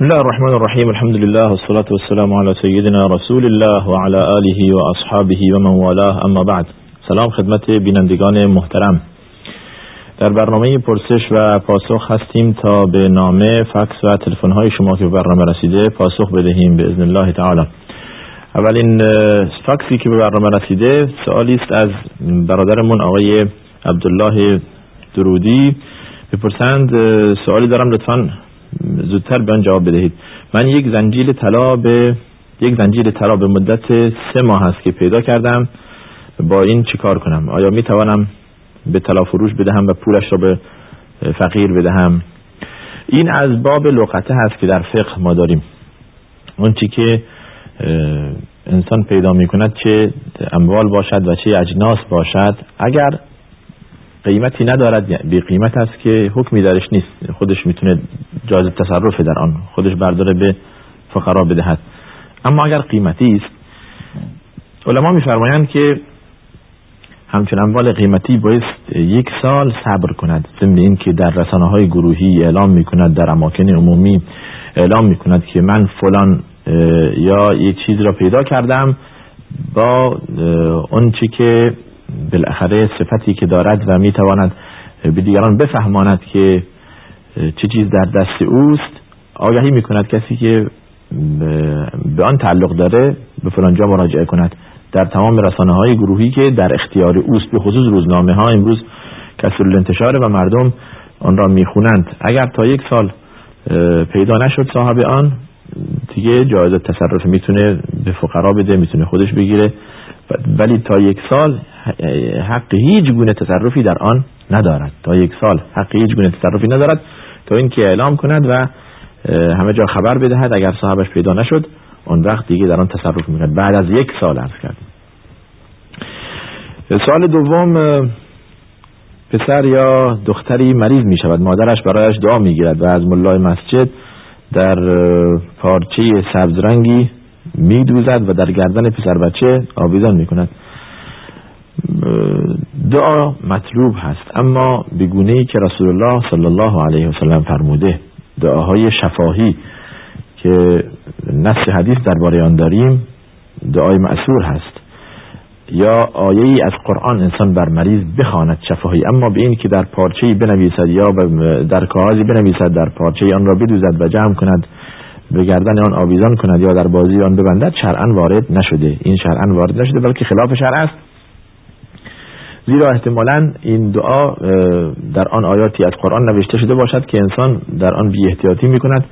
بسم الله الرحمن الرحیم الحمد لله والصلاة والسلام على سیدنا رسول الله وعلى آله و اصحابه و من والاه اما بعد سلام خدمت بینندگان محترم در برنامه پرسش و پاسخ هستیم تا به نامه فکس و تلفن های شما که برنامه رسیده پاسخ بدهیم به اذن الله تعالی اولین فکسی که به برنامه رسیده سوالی است از برادرمون آقای عبدالله درودی بپرسند سوالی دارم لطفا زودتر به آن جواب بدهید. من یک زنجیل طلا به یک زنجیل طلا به مدت سه ماه است که پیدا کردم. با این چیکار کنم؟ آیا می توانم به طلا فروش بدهم و پولش را به فقیر بدهم؟ این از باب لغته هست که در فقه ما داریم. اون چی که انسان پیدا می کند چه اموال باشد و چه اجناس باشد. اگر قیمتی ندارد یعنی بی قیمت است که حکمی درش نیست. خودش می‌تونه جایز تصرف در آن خودش برداره به فقرا بدهد. اما اگر قیمتی است علما میفرمایند که همچون اموال قیمتی باید یک سال صبر کند. ضمن این که در رسانه های گروهی اعلام می‌کند در اماکن عمومی اعلام می‌کند که من فلان یا یک چیز را پیدا کردم با اون چی که بالاخره صفتی که دارد و می‌تواند به دیگران بفهماند که چه چیز در دست اوست. آگهی می‌کند کسی که به آن تعلق داره به فلانجا مراجعه کند. در تمام رسانه های گروهی که در اختیار اوست به خصوص روزنامه ها امروز کسر الانتشار و مردم آن را می‌خونند. اگر تا یک سال پیدا نشد صاحب آن دیگه جایزه تصرف می‌تونه به فقرا بده می‌تونه خودش بگیره. ولی تا یک سال حق هیچ گونه تصرفی در آن ندارد. تا یک سال حق هیچ گونه تصرفی ندارد تا اینکه اعلام کند و همه جا خبر بدهد اگر صاحبش پیدا نشد اون وقت دیگه در آن تصرف می‌کند. بعد از یک سال عرض کردیم. سوال دوم پسر یا دختری مریض می شود مادرش برایش دعا می گیرد و از ملای مسجد در پارچه سبزرنگی می دوزد و در گردن پسر بچه آویزان می کند دعا مطلوب هست اما بگونه ای که رسول الله صلی الله علیه و سلم فرموده دعاهای شفاهی که نص حدیث درباره آن داریم دعای معصور هست. یا آیه ای از قرآن انسان بر مریض بخواند شفاهی اما به این که در پارچه بنویسد یا در کاغذی بنویسد در پارچه آن را بدوزد و جمع کند به گردن آن آویزان کند یا در بازی آن ببندد شرعا وارد نشده. این شرعا وارد نشده بلکه خلاف شرع است. زیرا احتمالا این دعا در آن آیاتی از قرآن نوشته شده باشد که انسان در آن بی احتیاطی می کند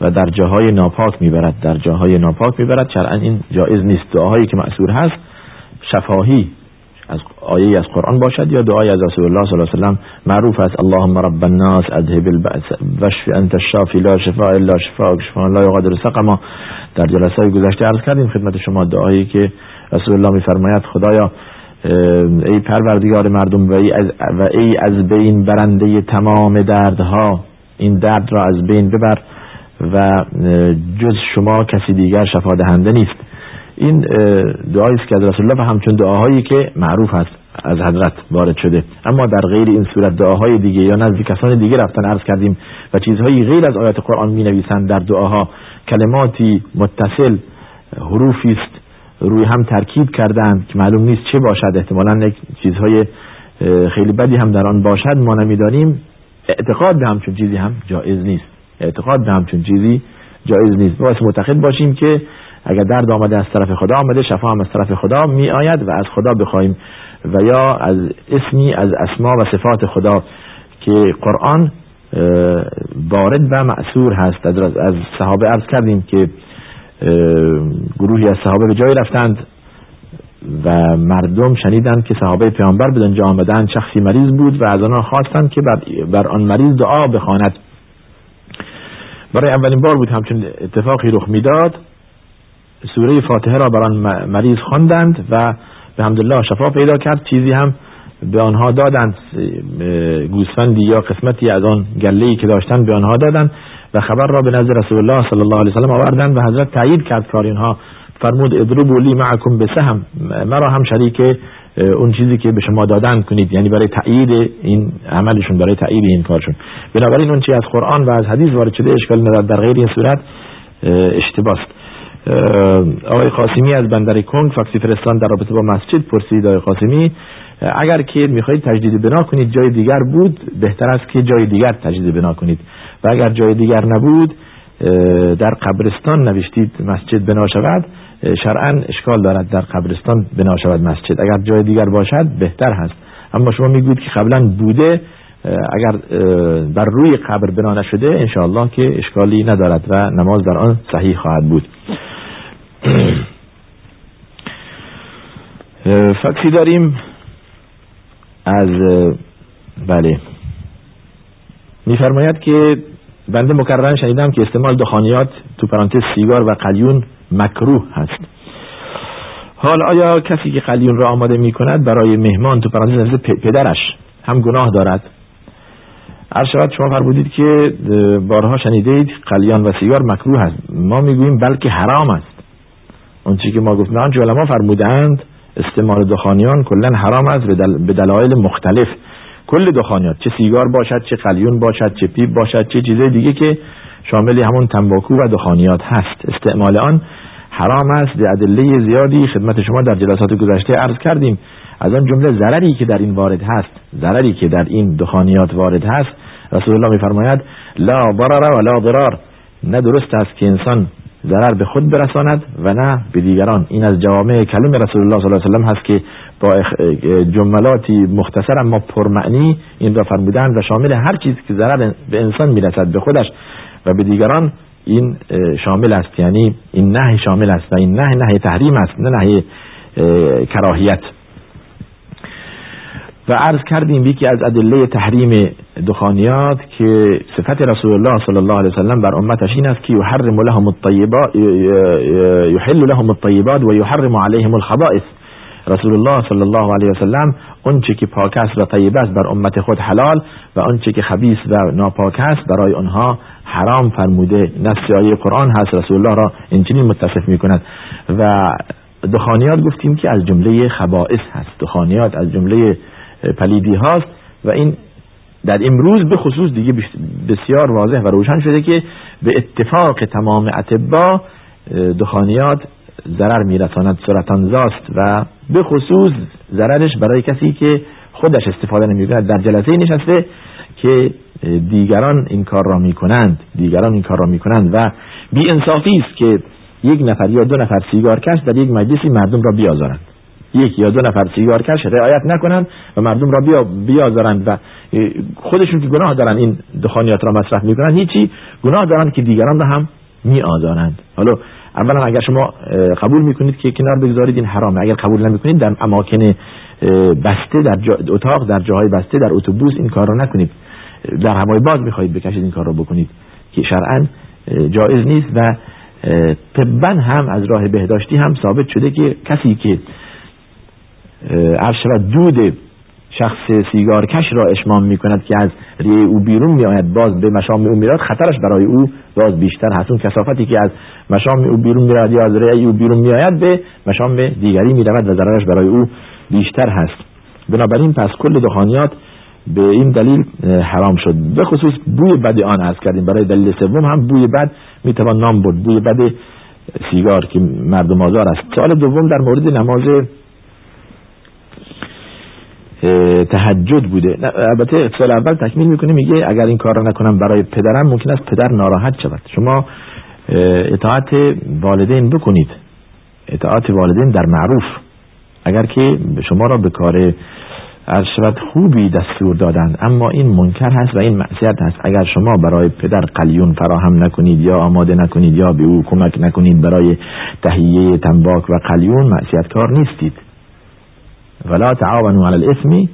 و در جاهای ناپاک می‌برد. در جاهای ناپاک می‌برد. شرعا این جایز نیست. دعاهایی که معصور هست شفاهی از آیه از قرآن باشد یا دعای از رسول الله صلی الله علیه و سلم؟ معروف است اللهم رب الناس اذهب البأس واشف انت الشافی لا شفاء الا شفاء شفاء لا یغادر سقما در جلسه گذشته عرض کردیم خدمت شما دعایی که رسول الله میفرماید خدایا ای پروردگار مردم و ای از, و ای از بین برنده تمام دردها این درد را از بین ببر و جز شما کسی دیگر شفا دهنده نیست. این دعایی است که از رسول الله و همچون دعاهایی که معروف است از حضرت وارد شده. اما در غیر این صورت دعاهای دیگه یا نزد کسان دیگه رفتن عرض کردیم و چیزهایی غیر از آیات قرآن می نویسند در دعاها. کلماتی متصل حروفی است روی هم ترکیب کردند که معلوم نیست چه باشد. احتمالا یک چیزهای خیلی بدی هم در آن باشد. ما نمی‌دانیم. اعتقاد به همچون چیزی هم جایز نیست. اعتقاد به همچون چیزی جایز نیست. باید معتقد باشیم که اگر درد آمده از طرف خدا آمده شفا هم از طرف خدا می آید و از خدا بخواهیم و یا از اسمی از اسما و صفات خدا که قرآن وارد و معصور هست. از صحابه عرض کردیم که گروهی از صحابه به جایی رفتند و مردم شنیدند که صحابه پیامبر به آنجا آمدند شخصی مریض بود و از آنها خواستند که بر, بر آن مریض دعا بخواند. برای اولین بار بود همچون اتفاقی رخ می‌داد. سوره فاتحه را بر آن مریض خواندند و به حمدالله شفا پیدا کرد. چیزی هم به آنها دادند. گوسفندی یا قسمتی از آن گله که داشتند به آنها دادند و خبر را به نزد رسول الله صلی الله علیه و سلم آوردند و حضرت تایید کرد کار اینها. فرمود اضربوا لی معکم بسهم مرا هم شریک اون چیزی که به شما دادن کنید. یعنی برای تایید این عملشون برای تایید این کارشون. بنابراین اون چی از قرآن و از حدیث وارد شده اشکال ندارد. در غیر این صورت اشتباست آقای قاسمی از بندر کنگ فاکسی فرستان در رابطه با مسجد پرسید آقای قاسمی اگر که می‌خواهید تجدید بنا کنید جای دیگر بود بهتر است که جای دیگر تجدید بنا کنید. و اگر جای دیگر نبود در قبرستان نوشتید مسجد بنا شود شرعا اشکال دارد در قبرستان بنا شود مسجد. اگر جای دیگر باشد بهتر هست. اما شما می‌گوید که قبلا بوده اگر بر روی قبر بنا نشده انشاءالله که اشکالی ندارد و نماز در آن صحیح خواهد بود. فکسی داریم از بله. میفرماید که بنده مکررن شنیدم که استعمال دخانیات تو پرانتز سیگار و قلیون مکروه هست. حال آیا کسی که قلیون را آماده می کند برای مهمان تو پرانتز پدرش هم گناه دارد؟ هر شود شما فرمودید که بارها شنیدید قلیان و سیگار مکروه هست. ما می‌گوییم بلکه حرام است. چیزی که ما گفتیم آنچه علما فرمودند استعمال دخانیان کلا حرام است به دلایل مختلف. کل دخانیات چه سیگار باشد چه قلیون باشد چه پیپ باشد چه چیزای دیگه که شامل همون تنباکو و دخانیات هست. استعمال آن حرام است. به ادله زیادی خدمت شما در جلسات گذشته عرض کردیم. از آن جمله ضرری که در این وارد هست ضرری که در این دخانیات وارد هست رسول الله میفرماید لا ضرر ولا ضرار. نه درست است که انسان ضرر به خود برساند و نه به دیگران. این از جوامع کلم رسول الله صلی الله علیه و سلم هست که با جملاتی مختصر اما پرمعنی این را فرمودند و شامل هر چیز که ضرر به انسان می‌رسد به خودش و به دیگران این شامل است. یعنی این نه شامل است و این نه نه تحریم است نه نه کراهیت. و عرض کردیم یکی از ادله تحریم دخانیات که صفت رسول الله صلی الله علیه وسلم بر امتش این است که یحرم لهم الطیبات یحل لهم الطیبات و یحرم علیهم الخبائث. رسول الله صلی الله علیه وسلم اون چه که پاک است و طیب است بر امت خود حلال و اون چه که خبیث و ناپاک است برای آنها حرام فرموده. نص آیه قرآن هست رسول الله را اینچنین متصف می کند و دخانیات گفتیم که از جمله خبائث هست. دخانیات از جمله پلیدی هاست و این در امروز به خصوص دیگه بسیار واضح و روشن شده که به اتفاق تمام اتبا دخانیات ضرر میرساند زاست و به خصوص ضررش برای کسی که خودش استفاده نمی کند در جلسه نشسته که دیگران این کار را می‌کنند دیگران این کار را می‌کنند و بی انصافی است که یک نفر یا دو نفر سیگار کش در یک مجلسی مردم را بیازارند. یک یا دو نفر سیگار کش رعایت نکنند و مردم را بیا بیازارند و خودشون که گناه دارن این دخانیات را مصرف می‌کنند هیچی گناه دارند که دیگران را هم میآزارند. حالا اولا اگر شما قبول می‌کنید که کنار بگذارید این حرامه. اگر قبول نمی‌کنید در اماکن بسته در اتاق در جاهای بسته در اتوبوس این کار را نکنید. در هوای باز می‌خواهید بکشید این کار را بکنید. که شرعا جایز نیست و طبعا هم از راه بهداشتی هم ثابت شده که کسی که عرش و دود شخص سیگارکش را اشمام می کند که از ریه او بیرون می آید باز به مشام او میراد خطرش برای او باز بیشتر هست. اون کسافتی که از مشام او بیرون می یا از ریه او بیرون می آید به مشام دیگری می رود و ضررش برای او بیشتر هست. بنابراین پس کل دخانیات به این دلیل حرام شد. به خصوص بوی بد آن از کردیم. برای دلیل سوم هم بوی بد می‌توان نام برد. بوی بد سیگار که مردم آزار است. سوال دوم در مورد نماز تهجد بوده. البته سال اول تکمیل می‌کنه میگه اگر این کار را نکنم برای پدرم ممکن است پدر ناراحت شود. شما اطاعت والدین بکنید. اطاعت والدین در معروف. اگر که شما را به کار شود خوبی دستور دادند اما این منکر هست و این معصیت هست. اگر شما برای پدر قلیون فراهم نکنید یا آماده نکنید یا به او کمک نکنید برای تهیه تنباک و قلیون معصیت کار نیستید. ولا تعاونوا على الاثم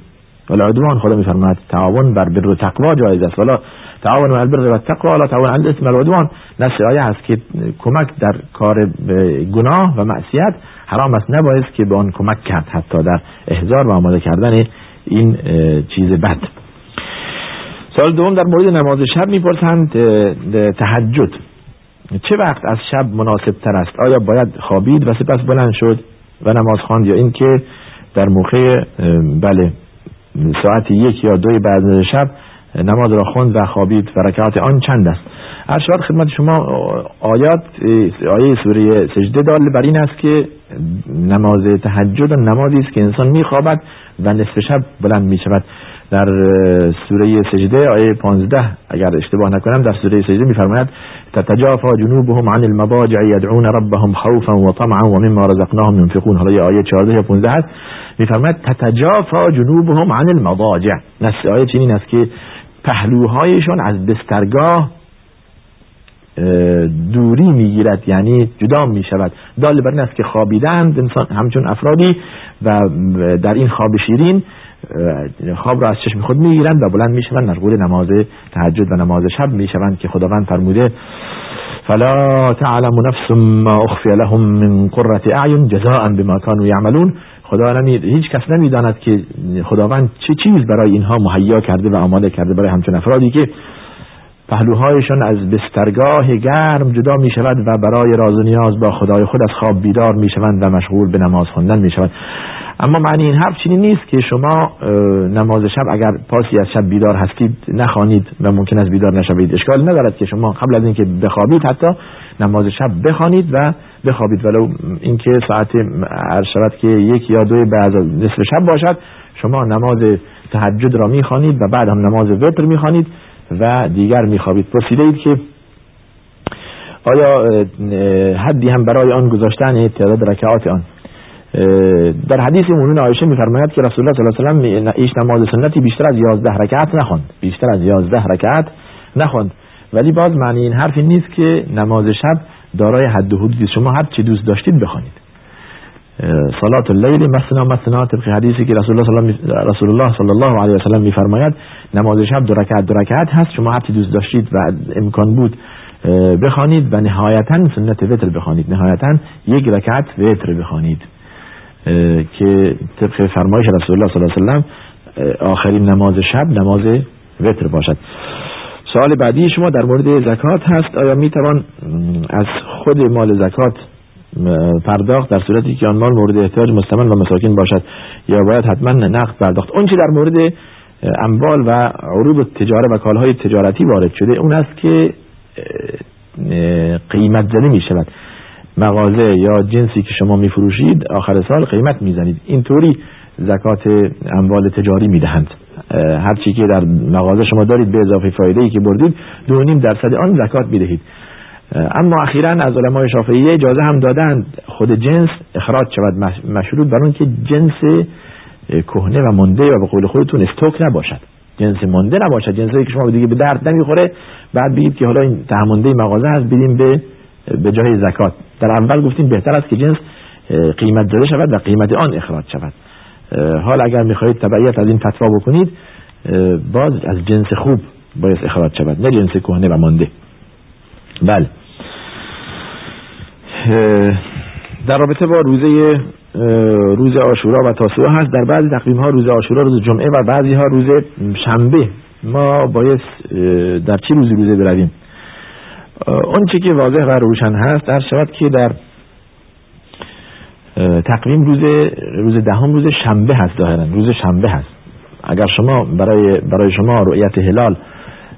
والعدوان. خدا میفرماید تعاون بر بر و تقوا جایز است. ولا تعاون على البر و التقوا ولا تعاون على الاثم والعدوان. نص آیه هست که کمک در کار گناه و معصیت حرام است. نباید که به آن کمک کرد حتی در احضار و آماده کردن این چیز بد. سال دوم در مورد نماز شب می‌پرسند تهجد. چه وقت از شب مناسب تر است؟ آیا باید خوابید و سپس بلند شد و نماز خواند یا اینکه در موقع بله ساعت یک یا دوی بعد شب نماز را خوند و خوابید و رکعات آن چند است. ارشاد خدمت شما آیات آیه سوره سجده دال بر این است که نماز تهجد نمازی است که انسان میخوابد و نصف شب بلند می شود در سوره سجده آیه 15 اگر اشتباه نکنم در سوره سجده میفرماید تتجافا جنوبهم عن المضاجع يدعون ربهم خوفا وطمعا ومما رزقناهم ينفقون. حالا آیه 14 یا 15 هست میفرماید تتجافا جنوبهم عن المضاجع. نص آیه چنین است که پهلوهایشان از بسترگاه دوری می‌گیرد یعنی جدا می شود دال بر این است که خوابیدند انسان همچون افرادی و در این خواب شیرین خواب را از چشم خود می‌گیرند و بلند می‌شوند مشغول نماز تهجد و نماز شب می‌شوند که خداوند فرموده فلا تعلم نفس ما اخفی لهم من قرة اعین جزاء بما كانوا يعملون. خدا نمی... هیچ کس نمی‌داند که خداوند چه چیز برای اینها مهیا کرده و آماده کرده برای همچون افرادی که پهلوهایشان از بسترگاه گرم جدا می شود و برای راز و نیاز با خدای خود از خواب بیدار می شوند و مشغول به نماز خواندن می شود اما معنی این حرف چینی نیست که شما نماز شب اگر پاسی از شب بیدار هستید نخوانید و ممکن است بیدار نشوید. اشکال ندارد که شما قبل از اینکه بخوابید حتی نماز شب بخوانید و بخوابید. ولو اینکه ساعت عرض شود که یک یا دو بعد نصف شب باشد شما نماز تهجد را می‌خوانید و بعد هم نماز وتر می‌خوانید. و دیگر میخوابید. پرسیده اید که آیا حدی هم برای آن گذاشتن تعداد رکعات آن؟ در حدیث مونون عایشه میفرماید که رسول الله صلی الله علیه و آله ایش نماز سنتی بیشتر از 11 رکعت نخوند بیشتر از 11 رکعت نخوند ولی باز معنی این حرفی نیست که نماز شب دارای حد و حدودی شما هر چی دوست داشتید بخوانید. صلات اللیل مثنا مثنا طبق حدیثی که رسول الله رسول الله صلی الله علیه و سلم میفرماید نماز شب دو رکعت دو رکعت هست شما هر دوست داشتید و امکان بود بخوانید و نهایتا سنت وتر بخوانید. نهایتا یک رکعت وتر بخوانید. که طبق فرمایش رسول الله صلی الله علیه و سلم آخرین نماز شب نماز وتر باشد. سوال بعدی شما در مورد زکات هست. آیا می توان از خود مال زکات پرداخت در صورتی که آن مال مورد احتیاج مستمن و مساکین باشد. یا باید حتما نقد پرداخت. اون چی در مورد اموال و عروض تجاره و کالهای تجارتی وارد شده اون است که قیمت زنی می شود مغازه یا جنسی که شما میفروشید آخر سال قیمت می‌زنید. اینطوری زکات اموال تجاری می‌دهند. هر چی که در مغازه شما دارید به اضافه فایده ای که بردید دو نیم درصد آن زکات می‌دهید. اما اخیرا از علمای شافعیه اجازه هم دادند خود جنس اخراج شود مشروط بر اون که جنس کهنه و مونده و به قول خودتون استوک نباشد. جنس مونده نباشد. جنسی که شما دیگه به درد نمی‌خوره بعد بگید که حالا این تهمونده مغازه هست بدیم به به جای زکات. در اول گفتیم بهتر است که جنس قیمت داده شود و قیمت آن اخراج شود. حال اگر می‌خواهید تبعیت از این فتوا بکنید باز از جنس خوب باید اخراج شود نه جنس کهنه و مانده بله. در رابطه با روزه روز آشورا و تاسوعا هست. در بعضی تقویم ها روز آشورا روز جمعه و بعضی ها روز شنبه. ما باید در چه روزی روزه برویم؟ اون چی که واضح و روشن هست در شود که در تقویم روز روز دهم روز شنبه هست ظاهرا. روز شنبه هست. اگر شما برای برای شما رؤیت هلال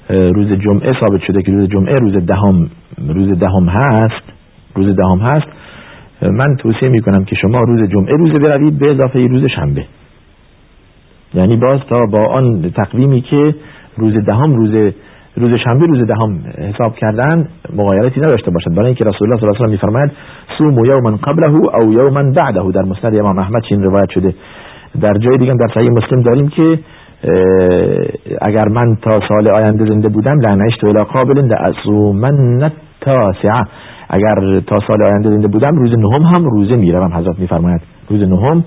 روز جمعه ثابت شده که روز جمعه روز دهم روز دهم هست روز دهم هست من توصیه می کنم که شما روز جمعه روز بروید به اضافه روز شنبه. یعنی باز تا با آن تقویمی که روز دهم روز روز شنبه روز دهم حساب کردن مغایرتی نداشته باشد. برای اینکه رسول الله صلی الله علیه و میفرماید صوم یوما قبله او یوما بعده در مسند امام احمد چین روایت شده. در جای دیگه در صحیح مسلم داریم که اگر من تا سال آینده زنده بودم لعنشت الى قابل لأصومن التاسعه. اگر تا سال آینده زنده بودم روز نهم هم روزه می‌روم حضرت میفرماید. روز نهم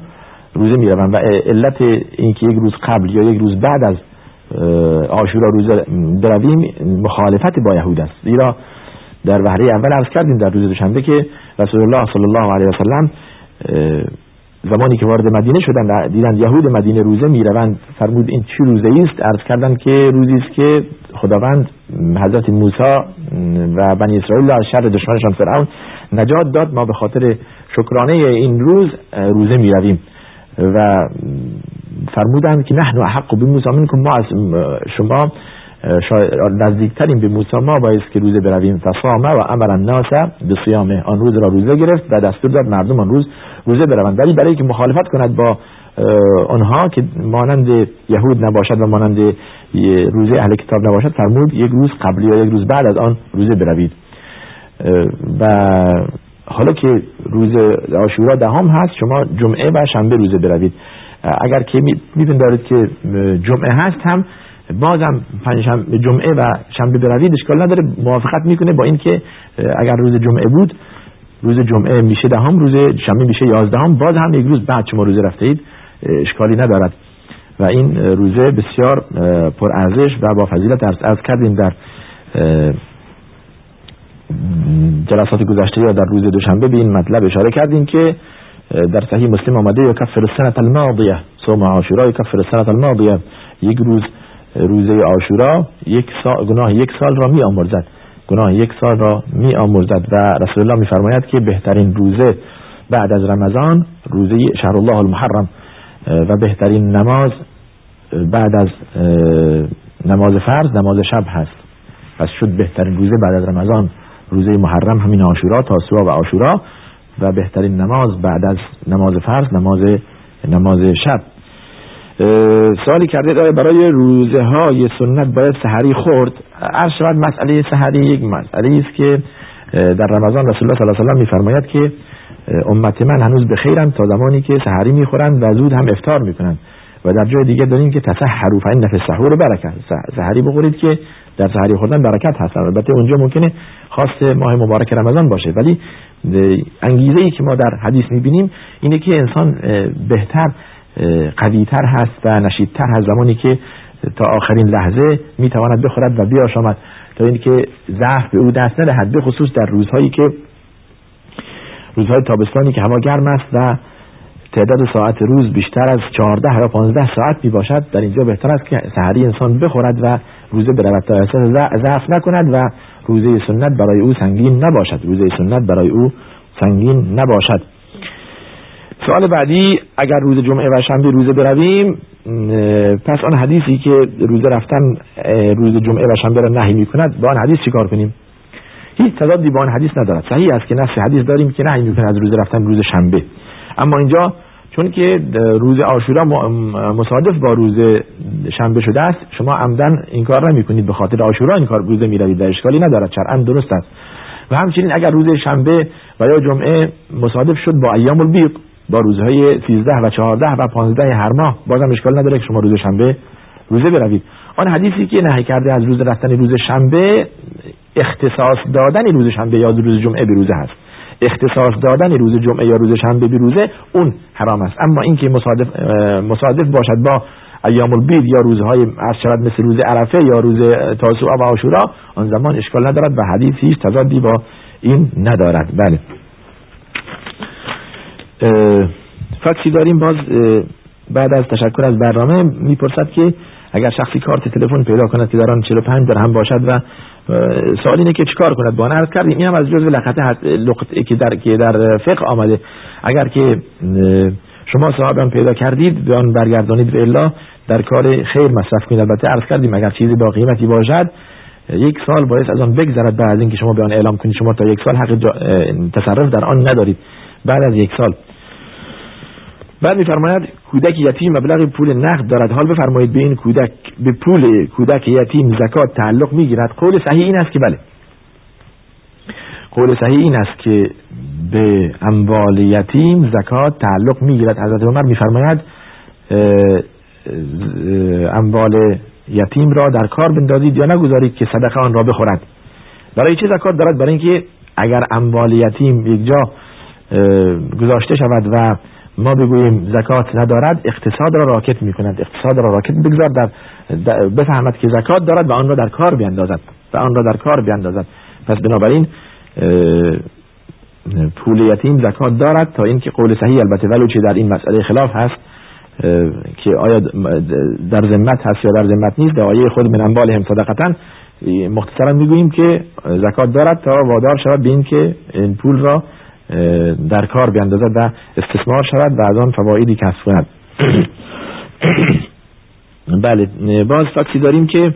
روزه می‌روم و علت اینکه یک روز قبل یا یک روز بعد از آشورا روز برویم مخالفت با یهود است. زیرا در وحره اول عرض کردیم در روز دوشنبه که رسول الله صلی الله علیه و سلم زمانی که وارد مدینه شدن دیدن یهود مدینه روزه می‌روند فرمود این چه روزه است؟ عرض کردن که روزی است که خداوند حضرت موسی و بنی اسرائیل از شر دشمنشان فرعون نجات داد. ما به خاطر شکرانه این روز روزه می‌رویم. و فرمودند که نحن حق به موسی منکم ما از شما نزدیکترین به موسی. ما باید که روزه برویم. فصامه و امر الناس به صیامه آن روز را روزه گرفت و دستور داد مردم آن روز روزه بروند. ولی برای که مخالفت کند با آنها که مانند یهود نباشد و مانند روزه اهل کتاب نباشد فرمود یک روز قبلی یا یک روز بعد از آن روزه بروید. و حالا که روز آشورا دهم هست شما جمعه و شنبه روزه بروید. اگر که میپندارید که جمعه هست هم بازم پنجشنبه جمعه و شنبه بروید اشکال نداره موافقت می‌کنه با اینکه اگر روز جمعه بود روز جمعه میشه دهم روز شنبه میشه یازدهم. باز هم یک روز بعد شما روزه رفته اید اشکالی ندارد. و این روزه بسیار پرارزش و با فضیلت ارز کردیم در جلسات گذشته یا در روز دوشنبه به این مطلب اشاره کردیم که در صحیح مسلم آمده یا کفر سنت الماضیه. صوم عاشورا کفر سنت الماضیه. یک روز روزه عاشورا یک سال گناه یک سال را می آمرزد گناه یک سال را می آمرزد و رسول الله می فرماید که بهترین روزه بعد از رمضان روزه شهر الله المحرم و بهترین نماز بعد از نماز فرض نماز شب هست. پس شد بهترین روزه بعد از رمضان روزه محرم همین آشورا تاسوعا و آشورا و بهترین نماز بعد از نماز فرض نماز نماز شب. سوالی کرده داره برای روزه های سنت باید سحری خورد؟ عرض شود مسئله سحری یک مسئله است که در رمضان رسول الله صلی الله علیه و میفرماید که امت من هنوز به خیرند تا زمانی که سحری می‌خورند و زود هم افطار می‌کنند. و در جای دیگه داریم که تسحروا فان فی السحور برکت. سحری بخورید که در سحری خوردن برکت هست. البته اونجا ممکنه خاص ماه مبارک رمضان باشه. ولی انگیزه ای که ما در حدیث می‌بینیم اینه که انسان بهتر قویتر هست و نشیدتر هست. زمانی که تا آخرین لحظه می‌تواند بخورد و بیاشامد تا اینکه ضعف به او دست ندهد. به خصوص در روزهایی که روزهای تابستانی که هوا گرم است و تعداد ساعت روز بیشتر از 14 یا 15 ساعت می باشد در اینجا بهتر است که سحری انسان بخورد و روزه برود. تا ضعف نکند و روزه سنت برای او سنگین نباشد. روزه سنت برای او سنگین نباشد. سوال بعدی اگر روز جمعه و شنبه روزه برویم پس آن حدیثی که روزه رفتن روز جمعه و شنبه را نهی می کند با آن حدیث چیکار کنیم؟ هیچ تضادی با آن حدیث ندارد. صحیح است که نفس حدیث داریم که نهی می از روزه رفتن روز شنبه. اما اینجا چون که روز آشورا مصادف با روز شنبه شده است شما عمدن این کار نمی کنید به خاطر آشورا این کار روزه می روید در اشکالی ندارد. شرعا درست است. و همچنین اگر روز شنبه و یا جمعه مصادف شد با ایام البیض با روزهای 13 و 14 و 15 هر ماه. بازم اشکال نداره که شما روز شنبه روزه بروید. آن حدیثی که نهی کرده از روز رفتن روز شنبه اختصاص دادن روز شنبه یا روز جمعه به روزه هست. اختصاص دادن روز جمعه یا روز شنبه به روزه اون حرام است. اما اینکه مصادف مصادف باشد با ایام البید یا روزهای عرض شود مثل روز عرفه یا روز تاسوعا و عاشورا آن زمان اشکال ندارد و حدیث هیچ تضادی با این ندارد. بله. فکسی داریم باز بعد از تشکر از برنامه می‌پرسد که اگر شخصی کارت تلفن پیدا کند که در آن 45 درهم باشد و سوال اینه که چیکار کند؟ با عرض کردیم. این هم از جزء لقطه که در که در فقه آمده. اگر که شما صاحب پیدا کردید به آن برگردانید به الله در کار خیر مصرف کنید. البته عرض کردیم اگر چیزی با قیمتی باشد یک سال باید از آن بگذرد. بعد اینکه شما به آن اعلام کنید شما تا یک سال حق تصرف در آن ندارید. بعد از یک سال. بعد میفرماید کودک یتیم مبلغ پول نقد دارد. حال بفرمایید به این کودک به پول کودک یتیم زکات تعلق می‌گیرد. قول صحیح این است که بله. قول صحیح این است که به اموال یتیم زکات تعلق می‌گیرد. حضرت عمر میفرماید اموال یتیم را در کار بندازید یا نگذارید که صدقه آن را بخورد. برای چه زکات دارد؟ برای اینکه اگر اموال یتیم یک جا گذاشته شود و ما بگوییم زکات ندارد اقتصاد را راکت می کند اقتصاد را راکت بگذار در بفهمد که زکات دارد و آن را در کار بیندازد. و آن را در کار بیندازد. پس بنابراین پول یتیم زکات دارد تا اینکه قول صحیح البته ولو چه در این مسئله خلاف هست که آیا در ذمت هست یا در ذمت نیست در آیه خود من هم صدقتا مختصرا می‌گوییم که زکات دارد تا وادار شود به این که این پول را در کار بیاندازد و استثمار شود و از آن فوایدی کسب کند. بله باز فاکسی داریم که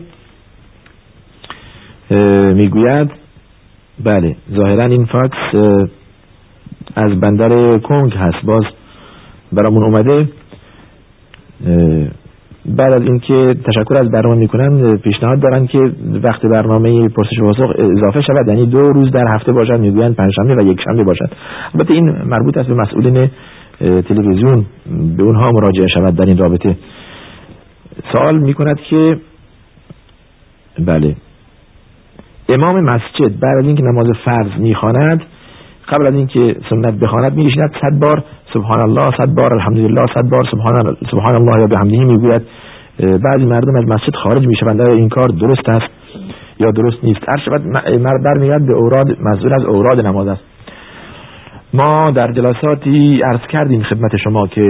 می‌گوید بله ظاهرا این فاکس از بندر کنگ هست. باز برامون اومده. بعد از اینکه تشکر از برنامه می‌کنن پیشنهاد دارن که وقت برنامه پرسش و پاسخ اضافه شود. یعنی دو روز در هفته باشد می‌گویند پنجشنبه و یک شنبه باشد. البته این مربوط است به مسئولین تلویزیون. به اونها مراجعه شود در این رابطه. سوال می‌کند که بله. امام مسجد بعد از اینکه نماز فرض می‌خواند قبل از اینکه سنت بخواند میشیند صد بار سبحان الله صد بار الحمدلله صد بار سبحان سبحان الله یا به همدیه می‌گوید بعضی مردم از مسجد خارج می‌شوند. این کار درست است یا درست نیست؟ هر شود برمیگرد به اوراد مسئول از اوراد نماز است. ما در جلساتی عرض کردیم خدمت شما که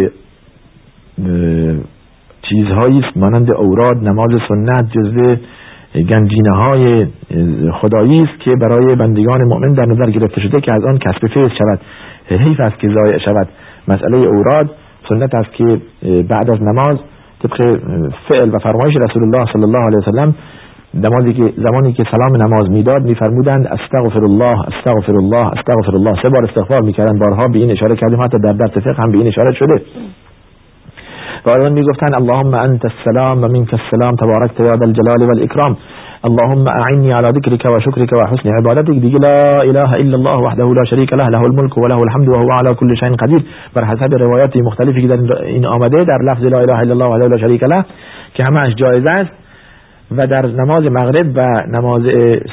چیزهایی است مانند اوراد نماز سنت جزو گنجینه های خدایی است که برای بندگان مؤمن در نظر گرفته شده که از آن کسب فیض شود. حیف است که ضایع شود. مسئله اوراد سنت است که بعد از نماز طبق فعل و فرمایش رسول الله صلی الله علیه وسلم نمازی که زمانی که سلام نماز می‌داد میفرمودند استغفر الله استغفر الله استغفر الله سه بار استغفار می‌کردن بارها به این اشاره کردیم حتی در درس فقه هم به این اشاره شده. و آیان می‌گفتن اللهم انت السلام و منك السلام تبارکت یا ذا الجلال والاکرام اللهم اعني على ذكرك وشكرك وحسن عبادتك. دیگه لا اله الا الله وحده لا شريك له له الملك وله الحمد وهو على كل شيء قدير. بر حسب روایات مختلفی که در این آمده در لفظ لا اله الا الله وحده لا شريك له که همش جایز است. و در نماز مغرب و نماز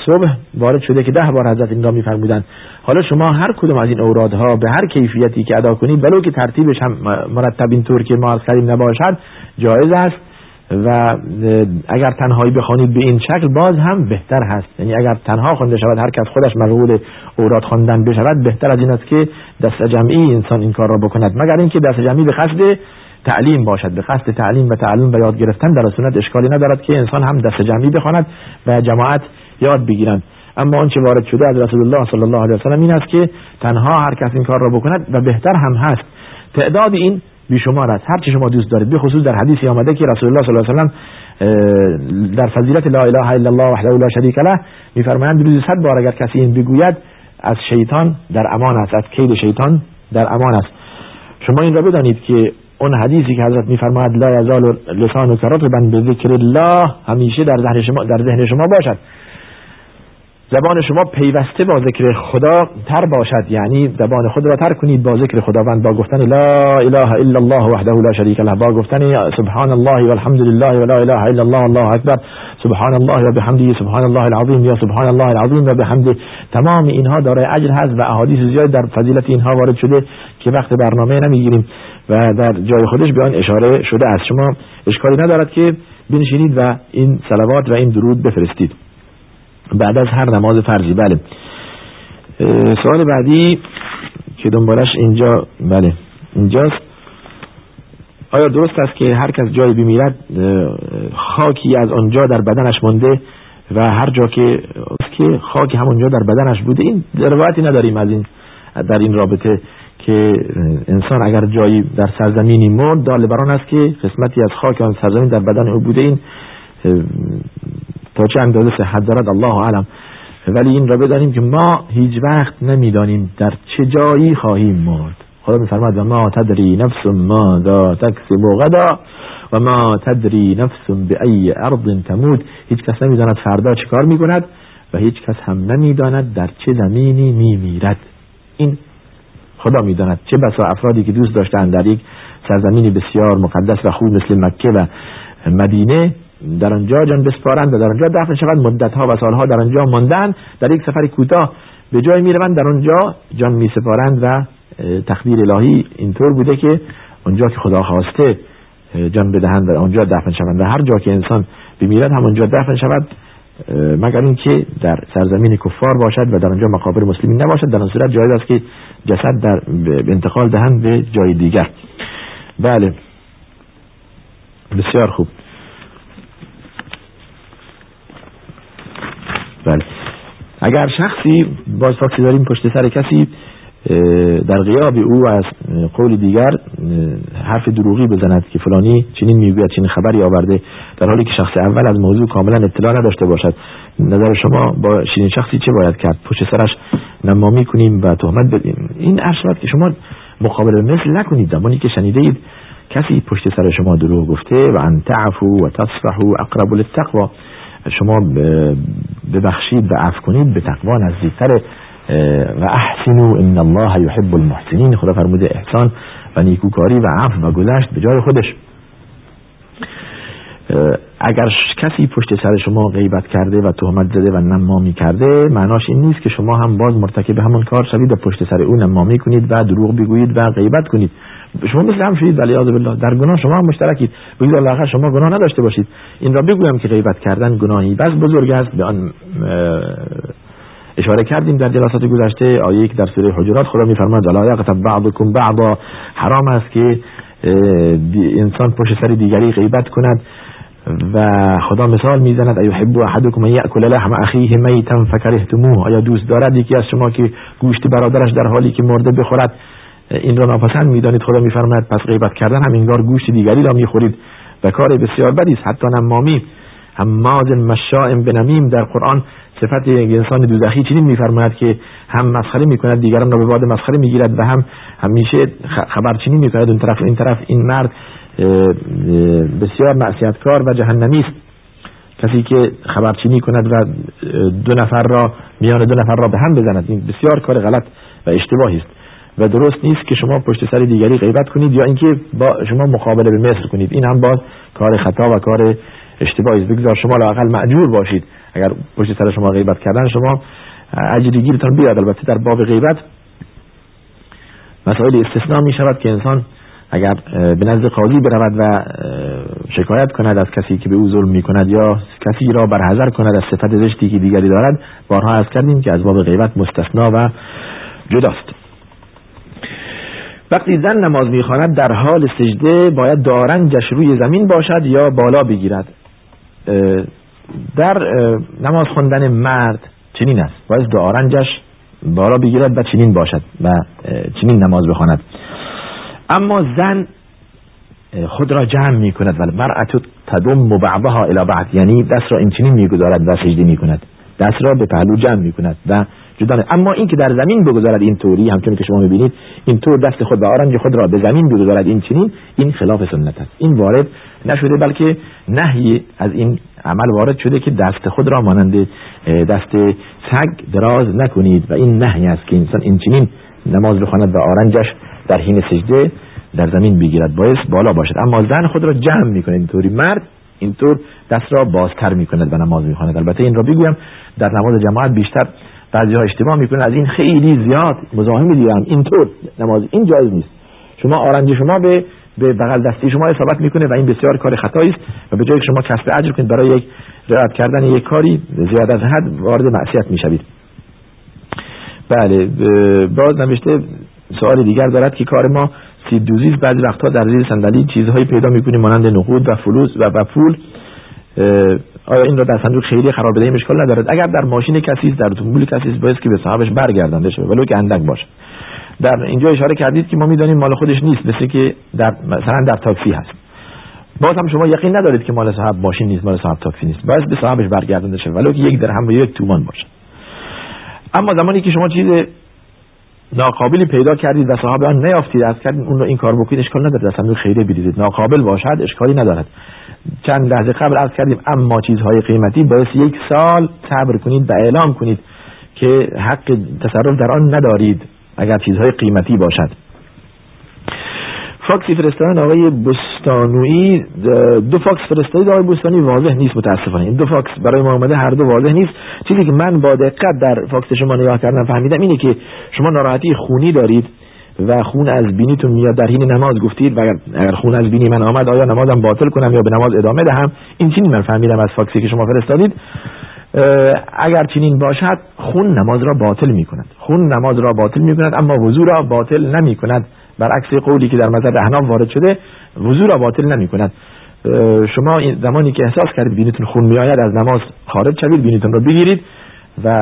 صبح وارد شده که ده بار حضرت این را میفرمودند. حالا شما هر کدوم از این اورادها به هر کیفیتی که ادا کنید ولو که ترتیبش هم مرتب اینطور که ما از نباشد جایز است. و اگر تنهایی بخوانید به این شکل باز هم بهتر هست. یعنی اگر تنها خونده شود هر کس خودش مشغول اوراد خواندن بشود بهتر از این است که دست جمعی انسان این کار را بکند. مگر اینکه دست جمعی به قصد تعلیم باشد. به قصد تعلیم و تعلیم و یاد گرفتن در سنت اشکالی ندارد که انسان هم دست جمعی بخواند و جماعت یاد بگیرند. اما آنچه وارد شده از رسول الله صلی الله علیه و سلم این است که تنها هر کس این کار را بکند و بهتر هم هست. تعداد این بیشمار است. هر چی شما دوست دارید به خصوص در حدیثی آمده که رسول الله صلی الله علیه و در فضیلت لا اله الا الله وحده لا شریک له میفرمایند روزی صد بار اگر کسی این بگوید از شیطان در امان است از کید شیطان در امان است. شما این را بدانید که اون حدیثی که حضرت میفرماید لا یزال لسان رطبا به ذکر الله همیشه در ذهن شما در ذهن شما باشد. زبان شما پیوسته با ذکر خدا تر باشد. یعنی زبان خود را تر کنید با ذکر خداوند با گفتن لا اله الا الله وحده لا شریک له. با گفتن سبحان الله والحمد لله ولا اله الا الله الله اکبر. سبحان الله و بحمده سبحان الله العظیم یا سبحان الله العظیم و بحمده. تمام اینها دارای اجر هست و احادیث زیاد در فضیلت اینها وارد شده که وقت برنامه نمی‌گیریم و در جای خودش به آن اشاره شده است. شما اشکالی ندارد که بنشینید و این صلوات و این درود بفرستید. بعد از هر نماز فرضی بله. سوال بعدی که دنبالش اینجا بله اینجاست. آیا درست است که هر کس جایی بمیرد خاکی از آنجا در بدنش مونده و هر جا که که خاک همونجا در بدنش بوده؟ این روایتی نداریم از این در این رابطه که انسان اگر جایی در سرزمینی مرد دال بران است که قسمتی از خاک آن سرزمین در بدن او بوده این تا چه اندازه صحت دارد الله اعلم. ولی این را بدانیم که ما هیچ وقت نمی‌دانیم در چه جایی خواهیم مرد. خدا میفرماید و ما تدری نفس ما دا تکسب غدا و ما تدری نفس به ای ارض تموت. هیچ کس نمی‌داند فردا چه کار می‌کند و هیچ کس هم نمی‌داند در چه زمینی میمیرد. این خدا می‌داند چه بسا افرادی که دوست داشتند در یک سرزمینی بسیار مقدس و خوب مثل مکه و مدینه در آنجا جان بسپارند و در آنجا دفن شوند. مدت ها و سالها در آنجا ماندن. در یک سفر کوتاه به جای می‌روند در آنجا جان میسپارند و تقدیر الهی اینطور بوده که آنجا که خدا خواسته جان بدهند و آنجا دفن شوند. و هر جا که انسان بمیرد همونجا دفن شود. مگر اینکه در سرزمین کفار باشد و در آنجا مقابر مسلمین نباشد. در آن صورت جایز است که جسد در انتقال دهند به جای دیگر. بله. بسیار خوب. بله. اگر شخصی باز فاکسی داریم پشت سر کسی در غیاب او از قول دیگر حرف دروغی بزند که فلانی چنین می‌گوید چنین خبری آورده در حالی که شخص اول از موضوع کاملا اطلاع نداشته باشد. نظر شما با چنین شخصی چه باید کرد؟ پشت سرش نمامی کنیم و تهمت بدیم. این ارشاد که شما مقابل مثل نکنید. زمانی که شنیده کسی پشت سر شما دروغ گفته و ان تعفو و تصفحو اقرب للتقوا شما ببخشید و عفو کنید به تقوا نزدیکتر و احسنو ان الله یحب المحسنین. خدا فرموده احسان و نیکوکاری و عفو و گذشت به جای خودش. اگر کسی پشت سر شما غیبت کرده و تهمت زده و نمامی کرده معناش این نیست که شما هم باز مرتکب همون کار شوید و پشت سر او نمامی کنید و دروغ بگویید و غیبت کنید. شما مثل هم شدید ولی بالله. در گناه شما هم مشترکید. بگید الله شما گناه نداشته باشید. این را بگویم که غیبت کردن گناهی. بس بزرگ است. به آن اشاره کردیم در جلسات گذشته آیه که در سوره حجرات. خدا میفرماید ولا یغتب بعضکم بعضا. حرام است که انسان پشت سر دیگری غیبت کند و خدا مثال می‌زند ایحب احدکم ان یاکل لحم اخیه میتا فکرهتموه. آیا دوست دارد یکی از شما که گوشت برادرش در حالی که مرده بخورد این را ناپسند می‌دانید. خدا میفرماید پس غیبت کردن هم انگار گوشت دیگری را می‌خورید و کار بسیار بدی است. حتی نمامی هماز مشاء بنمیم در قرآن صفت یک انسان دوزخی چنین میفرماید که هم مسخره می‌کند دیگران را به باد مسخره می‌گیرد و هم همیشه خبرچینی می‌کند اون طرف این طرف این مرد بسیار معصیتکار و جهنمی است. کسی که خبرچینی کند و دو نفر را میان دو نفر را به هم بزند این بسیار کار غلط و اشتباهی است. و درست نیست که شما پشت سر دیگری غیبت کنید یا اینکه با شما مقابله به مثل کنید. این هم باز کار خطا و کار اشتباهی است. بگذار شما لاقل معجور باشید. اگر پشت سر شما غیبت کردن شما اجری گیرتان بیاد. البته در باب غیبت مسائل استثناء می شود که انسان اگر به نزد قاضی برود و شکایت کند از کسی که به او ظلم می کند یا کسی را برحضر کند از صفت زشتی که دیگری دارد بارها از کردیم که از باب غیبت مستثنا و جداست. وقتی زن نماز می‌خواند در حال سجده باید دارنجش روی زمین باشد یا بالا بگیرد. در نماز خوندن مرد چنین است. باید دارنجش بالا بگیرد و چنین باشد و چنین نماز بخواند. اما زن خود را جمع می کند و مرأت تدم بعضها الى بعض. یعنی دست را این چنین می‌گذارد و سجده می کند دست را به پهلو جمع می کند و جدا اما این که در زمین بگذارد این طوری همچون که شما می‌بینید این طور دست خود و آرنج خود را به زمین بگذارد این چنین این خلاف سنت است. این وارد نشده بلکه نهی از این عمل وارد شده که دست خود را مانند دست سگ دراز نکنید. و این نهی است که انسان این چنین نماز بخواند و آرنجش در حین سجده در زمین بگیرد. باعث بالا باشد. اما زن خود را جمع می‌کنه اینطوری مرد اینطور دست را بازتر می‌کند و نماز می‌خواند. البته این را بگویم در نماز جماعت بیشتر بعضی ها اشتباه می‌کنن. از این خیلی زیاد مزاحم این اینطور نماز این جایز نیست. شما آرنج شما به به بغل دستی شما اصابت می‌کنه و این بسیار کار خطایی است و به جای شما کسب اجر کنید برای یک رعایت کردن یک کاری زیاد از حد وارد معصیت می‌شوید. بله باز نوشته سوال دیگر دارد که کار ما سیب دوزی بعضی وقتها در زیر صندلی چیزهایی پیدا می‌کنیم مانند نقود و فلوس و, و پول. آیا این را در صندوق خیلی قرار بدهیم اشکال ندارد؟ اگر در ماشین کسی در اتومبیل کسی باید که به صاحبش برگردنده شه ولو که اندک باشه در اینجا اشاره کردید که ما می‌دانیم مال خودش نیست مثل که در مثلا در تاکسی هست. باز هم شما یقین ندارید که مال صاحب ماشین نیست مال صاحب تاکسی نیست. باید به صاحبش برگردنده شه ولو که یک درهم و یک تومان باشه. اما زمانی که شما چیز ناقابلی پیدا کردید و صاحب آن نیافتید از کردید اون رو این کار بکنید اشکال نداره در صندوق خیریه بریزید. ناقابل باشد اشکالی ندارد. چند لحظه قبل عرض کردیم اما چیزهای قیمتی باید یک سال صبر کنید و اعلام کنید که حق تصرف در آن ندارید اگر چیزهای قیمتی باشد. فاکسی فرستادن آقای بستانوی دو فاکس فرستادید آقای بستانی واضح نیست متاسفانه. این دو فاکس برای ما آمده هر دو واضح نیست. چیزی که من با دقت در فاکس شما نگاه کردم فهمیدم اینه که شما ناراحتی خونی دارید. و خون از بینیتون میاد در حین نماز گفتید و اگر خون از بینی من آمد آیا نمازم باطل کنم یا به نماز ادامه دهم؟ این چنین من فهمیدم از فاکسی که شما فرستادید. اگر چنین باشد خون نماز را باطل می کند خون نماز را باطل می کند اما وضو را باطل نمی کند برعکس قولی که در مذهب احناف وارد شده وضو را باطل نمی کند شما زمانی که احساس کردید بینیتون خون می آید از نماز خارج شوید بینیتون را بگیرید. و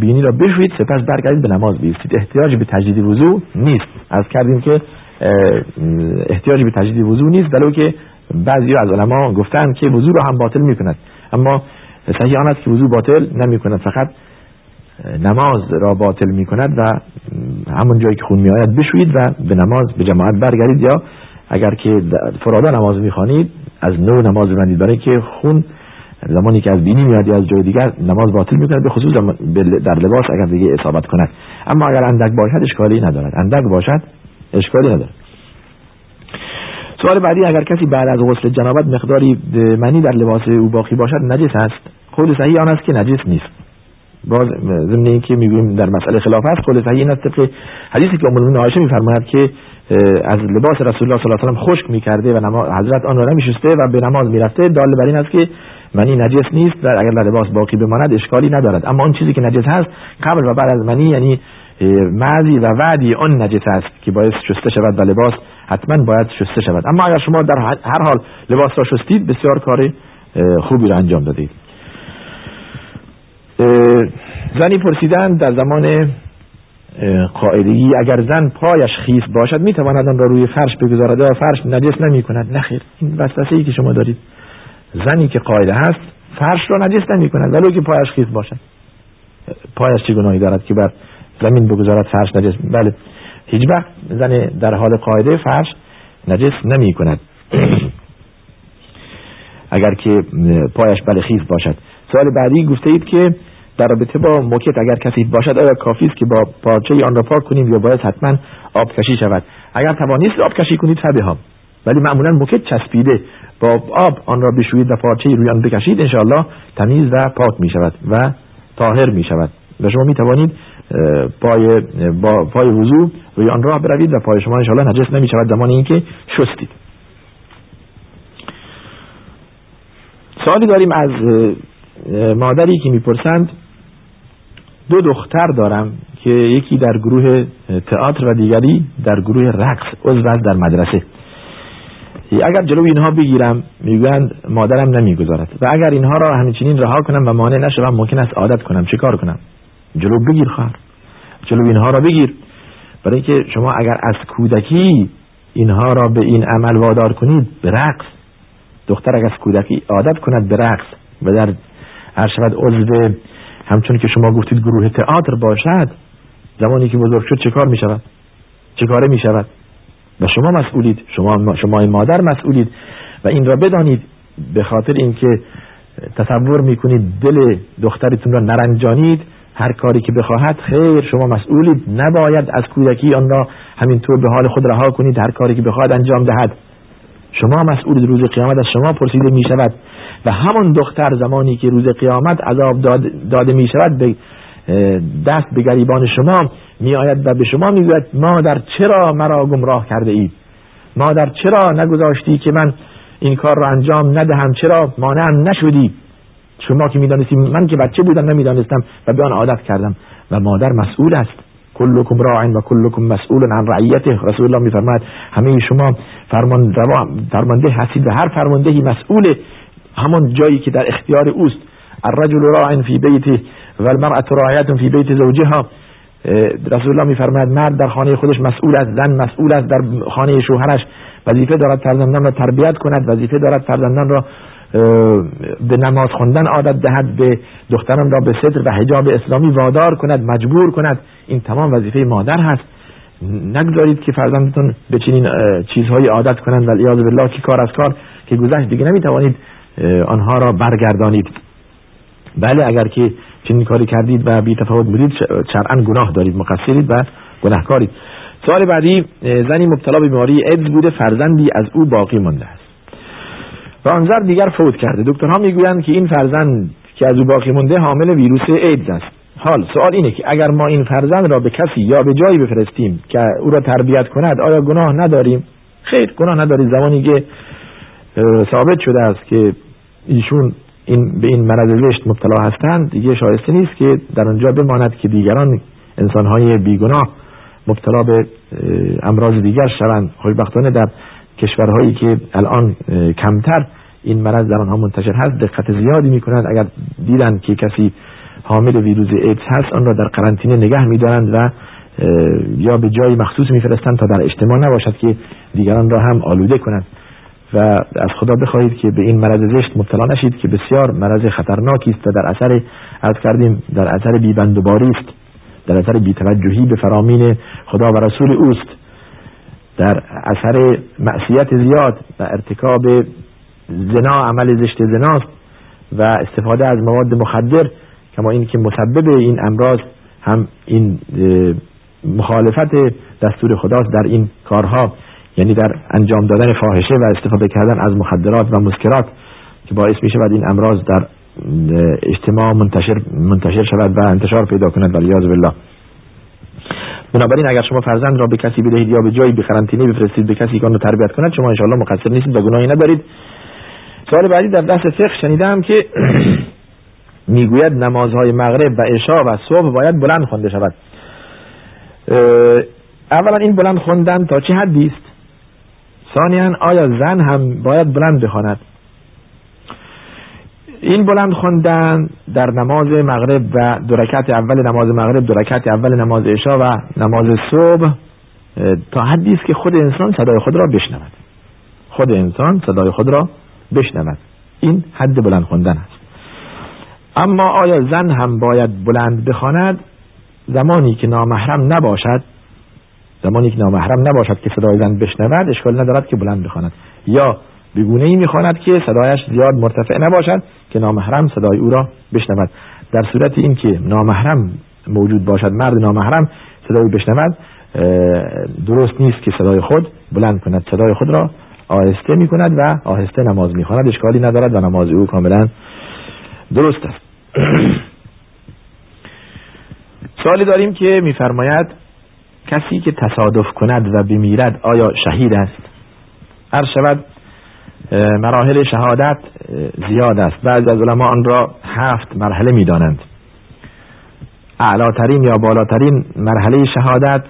بینی را بشوید سپس برگردید به نماز بیستید. احتیاج به تجدید وضوع نیست. از کردیم که احتیاج به تجدید وضوع نیست ولو که بعضی از علما گفتن که وضوع را هم باطل می کند اما صحیح آن است که وضوع باطل نمی کند فقط نماز را باطل می کند و همون جایی که خون می آید بشوید و به نماز به جماعت برگردید. یا اگر که فرادا نماز می خوانید از نو نماز ببندید برای که خون زمانی که از بینی میاد یا از جای دیگر نماز باطل می‌کنه به خصوص در لباس اگر دیگه اصابت کند. اما اگر اندک باشد اشکالی ندارد. اندک باشد اشکالی ندارد. سوال بعدی اگر کسی بعد از غسل جنابت مقداری منی در لباس او باقی باشد نجس است؟ قول صحیح آن است که نجس نیست. باز ضمن اینکه می‌گویم در مسئله خلاف است قول صحیح این است طبق حدیثی که ام المؤمنین عایشه میفرماید که از لباس رسول الله صلی الله علیه و آله خشک می‌کرده و نماز حضرت آن را نمیشسته و به نماز می‌رفته. دال بر این است که منی نجس نیست و اگر در لباس باقی بماند اشکالی ندارد. اما اون چیزی که نجس هست قبل و بعد از منی یعنی معزی و وعدی آن نجس است که باید شسته شود و لباس حتما باید شسته شود. اما اگر شما در هر حال لباس را شستید بسیار کار خوبی را انجام دادید. زنی پرسیدن در زمان قاعدگی اگر زن پایش خیس باشد می‌تواند آن را روی فرش بگذارد و فرش نجس نمی کند نخیر این وسوسه ای که شما دارید. زنی که قاعده هست فرش را نجس نمی کند ولو که پایش خیس باشد پایش چه گناهی دارد که بر زمین بگذارد فرش نجس بله هیچ وقت زن در حال قاعده فرش نجس نمی کند اگر که پایش بله خیس باشد. سوال بعدی گفته اید که در رابطه با موکت اگر کسی باشد آیا کافی است که با پارچه آن را پاک کنیم یا باید حتما آب کشی شود؟ اگر توانیست آب کشی کنید فبها ولی معمولا موکت چسبیده. با آب آن را بشویید و پارچه روی آن بکشید انشاءالله تمیز و پاک می شود و طاهر می شود و شما می توانید پای با پای وضو روی آن راه بروید و پای شما انشاءالله نجس نمی شود زمان اینکه شستید. سوالی داریم از مادری که می‌پرسند دو دختر دارم که یکی در گروه تئاتر و دیگری در گروه رقص عضو در مدرسه. اگر جلو اینها بگیرم می‌گویند مادرم نمی‌گذارد. و اگر اینها را همچنین رها کنم و مانع نشوم ممکن است عادت کنم. چه کار کنم؟ جلو بگیر خواهر. جلو اینها را بگیر. برای اینکه شما اگر از کودکی اینها را به این عمل وادار کنید به رقص. دختر اگر از کودکی عادت کند به رقص. و در هر شود عضو همچون که شما گفتید گروه تئاتر باشد زمانی که بزرگ شد چه کار می شود چه کاره می شود و شما مسئولید شما شما این مادر مسئولید و این را بدانید به خاطر اینکه تصور می‌کنید دل دخترتون را نرنجانید هر کاری که بخواهد خیر شما مسئولید نباید از کودکی آن را همینطور به حال خود رها کنید هر کاری که بخواهد انجام دهد. شما مسئولید روز قیامت از شما پرسیده می شود و همون دختر زمانی که روز قیامت عذاب داده می شود به دست به گریبان شما می آید و به شما می گوید مادر چرا مرا گمراه کرده اید؟ مادر چرا نگذاشتی که من این کار را انجام ندهم؟ چرا مانعم نشدی؟ شما که می‌دانستی من که بچه بودم نمی‌دانستم و به آن عادت کردم. و مادر مسئول است. کلکم راع و کلکم مسئول عن رعیته. رسول الله میفرماید همه شما فرمان فرمانده هستید و هر فرماندهی مسئول همون جایی که در اختیار اوست. الرجل راع فی بیته و المرأة راعیت فی بیت زوجها. رسول الله میفرماید مرد در خانه خودش مسئول است زن مسئول است در خانه شوهرش وظیفه دارد فرزندان را تربیت کند وظیفه دارد فرزندان را به نماز خوندن عادت دهد به دختران را به صدر و حجاب اسلامی وادار کند مجبور کند. این تمام وظیفه مادر هست. نگذارید که فرزندتون به چنین چیزهایی عادت کنند. و الیاذ بالله که کار از کار که گذشت دیگه نمی‌توانید آنها را برگردانید. بله اگر که چنین کاری کردید و بی تفاوت بودید شرعا گناه دارید مقصرید و گناهکارید. سوال بعدی زنی مبتلا به بیماری ایدز بوده فرزندی از او باقی مانده است. و آن دیگر فوت کرده. دکترها می‌گویند که این فرزند که از او باقی مونده حامل ویروس ایدز است. حال سوال اینه که اگر ما این فرزند را به کسی یا به جایی بفرستیم که او را تربیت کند آیا گناه نداریم؟ خیر گناه ندارید زمانی که ثابت شده است که ایشون این به این مرض زشت مبتلا هستند دیگه شایسته نیست که در آنجا بماند که دیگران انسانهای بیگناه مبتلا به امراض دیگر شوند. خوشبختانه در کشورهایی که الان کمتر این مرض در آنها منتشر هست دقت زیادی می‌کنند. اگر دیدن که کسی حامل ویروس ایدز هست آن را در قرنطینه نگه میدارند و یا به جای مخصوص میفرستند تا در اجتماع نباشد که دیگران را هم آلوده کنند. و از خدا بخواهید که به این مرض زشت مبتلا نشید که بسیار مرض خطرناکی است و در اثر از کردیم در اثر بیبندوباری است در اثر بیتوجهی به فرامین خدا و رسول اوست. در اثر معصیت زیاد و ارتکاب زنا عمل زشت زناست و استفاده از مواد مخدر کما این که مسبب این امراض هم این مخالفت دستور خداست در این کارها. یعنی در انجام دادن فاحشه و استفاده کردن از مخدرات و مسکرات که باعث می شود این امراض در اجتماع منتشر منتشر شود و انتشار پیدا کند ولیاذ بالله. بنابراین اگر شما فرزند را به کسی بدهید یا به جایی به قرنطینه بفرستید به کسی که آن تربیت کند شما انشاءالله مقصر نیستید و گناهی ندارید سوال بعدی در دست فقه شنیدم که می‌گوید نمازهای مغرب و عشا و صبح باید بلند خونده شود. اولا این بلند خوندن تا چه حدی است؟ ثانیا آیا زن هم باید بلند بخواند؟ این بلند خوندن در نماز مغرب و درکت اول نماز مغرب درکت اول نماز عشا و نماز صبح تا حدی است که خود انسان صدای خود را بشنود. خود انسان صدای خود را بشنود. این حد بلند خوندن است. اما آیا زن هم باید بلند بخواند؟ زمانی که نامحرم نباشد زمانی که نامحرم نباشد که صدای زن بشنود اشکال ندارد که بلند بخواند. یا بگونه ای می‌خواند که صدایش زیاد مرتفع نباشد که نامحرم صدای او را بشنود. در صورت اینکه نامحرم موجود باشد مرد نامحرم صدای بشنود درست نیست که صدای خود بلند کند. صدای خود را آهسته می کند و آهسته نماز می خواند اشکالی ندارد و نماز او کاملا درست است. سوالی داریم که میفرماید کسی که تصادف کند و بمیرد آیا شهید است؟ هر شود مراحل شهادت زیاد است. بعض از علما آن را هفت مرحله می‌دانند. اعلاترین یا بالاترین مرحله شهادت